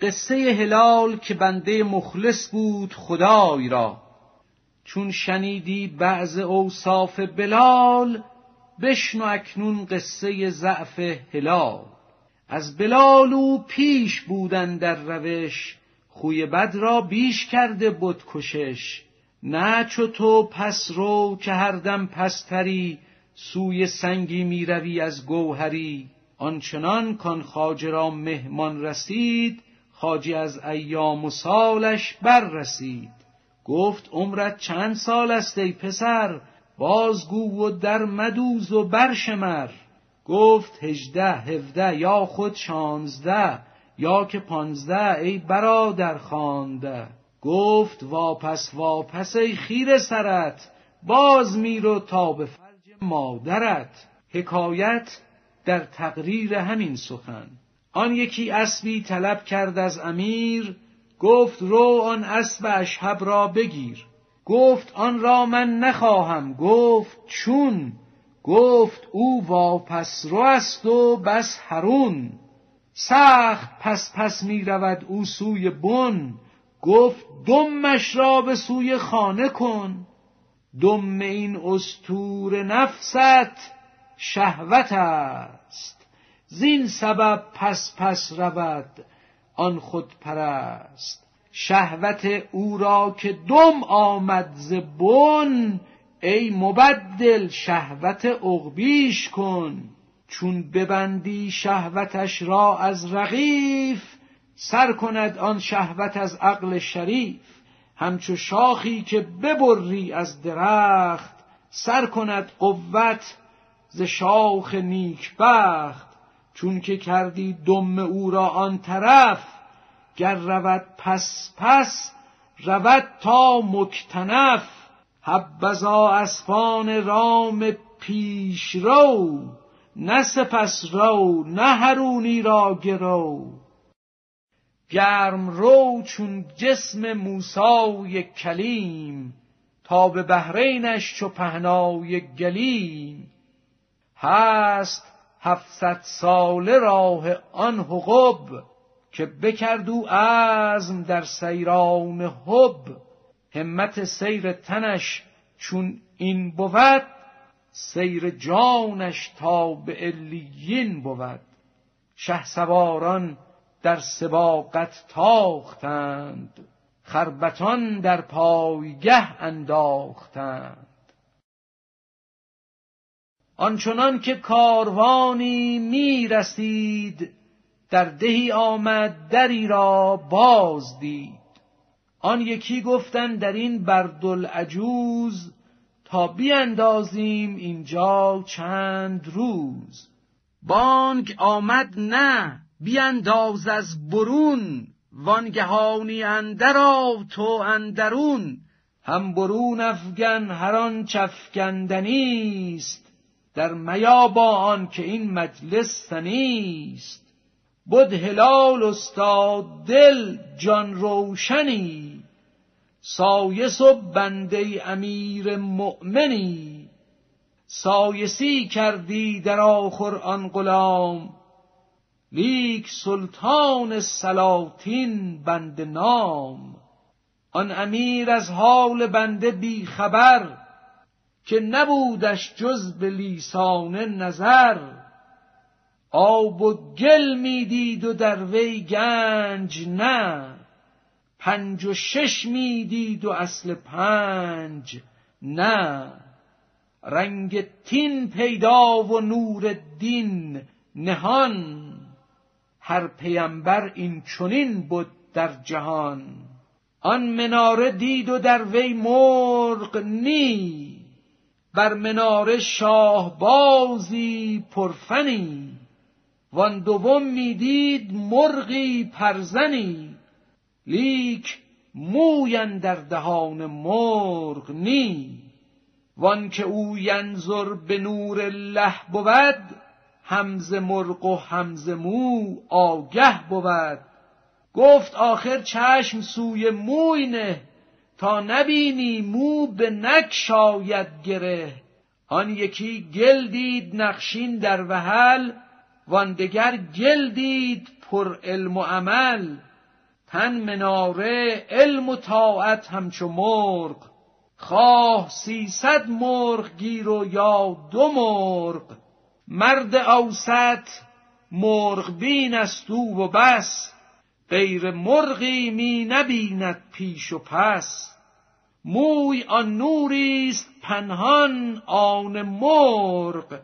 قصه هلال که بنده مخلص بود خدای را. چون شنیدی بعض اوصاف بلال بشنو اکنون قصه ضعف هلال. از بلال او پیش بودن در روش خوی بد را بیش کرده بود کشش. نه چو تو پس رو که هر دم پستری سوی سنگی می‌روی از گوهری. آنچنان کان خاجه را مهمان رسید خاجی از ایام و سالش بر رسید گفت عمرت چند سال است ای پسر؟ بازگو و در مدوز و برشمر. گفت هجده هفده یا خود شانزده یا که پانزده ای برادر خوانده. گفت واپس واپس ای خیر سرت باز میرو تا به فرج مادرت. حکایت در تقریر همین سخن. آن یکی اسبی طلب کرد از امیر گفت رو آن اسب اشهب را بگیر. گفت آن را من نخواهم. گفت چون؟ گفت او واپس رو است و بس هرون سخت پس پس می رود او سوی بن. گفت دمش را به سوی خانه کن. دم این استور نفست شهوت است. زین سبب پس پس رود آن خود پرست شهوت او را که دم آمد ز بن ای مبدل شهوت عقبیش کن. چون ببندی شهوتش را از رغیف سر کند آن شهوت از عقل شریف. همچو شاخی که ببری از درخت سر کند قوت ز شاخ نیکبخت. چون که کردی دم او را آن طرف گر رود پس پس رود تا مکتنف. حبذا اسفان رام پیشرو نه سپس رو نه هرونی را گرو. گرم رو چون جسم موسای کلیم تا به بحرینش چو پهنای گلیم. هست هفتصد ساله راه آن حقب که بکرد او عزم در سیران حب. همت سیر تنش چون این بود سیر جانش تا به علیین بود. شه سواران در سباقت تاختند خربتان در پایگه انداختند. آنچنان که کاروانی می رسید در دهی آمد دری را باز دید. آن یکی گفتن در این بردالعجوز تا بیاندازیم اینجا چند روز. بانگ آمد نه بیانداز از برون وانگهانی اندر تو اندرون. هم برون افگن هر آن چفگندنیست در میا با آن که این مجلس سنیست بود هلال استاد دل جان روشنی. سایس و بنده امیر مؤمنی. سایسی کردی در آخور آن غلام. لیک سلطان سلاطین بنده نام. آن امیر از حال بنده بی خبر که نبودش جز بلیسانه نظر. آب و گل می‌دید و در وی گنج نه. پنج و شش می‌دید و اصل پنج نه. رنگ تین پیدا و نور دین نهان. هر پیمبر این چنین بود در جهان. آن مناره دید و در وی مرغ نی بر مناره شاهبازی پرفنی وان دوم می‌دید مرغی پرزنی. لیک موین در دهان مرغ نی. وان که او ینظر به نور الله بود همز مرغ و همز مو آگه بود. گفت آخر چشم سوی موی نه تا نبینی مو به نک شاید گره. آن یکی گل دید نقشین در وحل وان دگر گل دید پر علم و عمل. تن مناره علم و طاعت همچو مرغ. خواه سیصد مرغ گیر و یا دو مرغ. مرد اوسط مرغ بین است و بس. غیر مرغی می نبیند پیش و پس. موی آن نوریست پنهان آن مرغ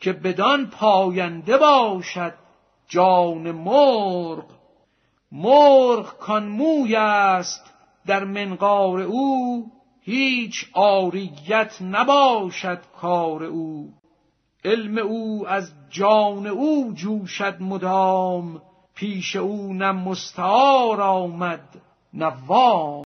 که بدان پاینده باشد جان مرغ. مرغ کان موی است در منقار او هیچ آریت نباشد کار او. علم او از جان او جوشد مدام پیش او نه مستعار آمد نه وام.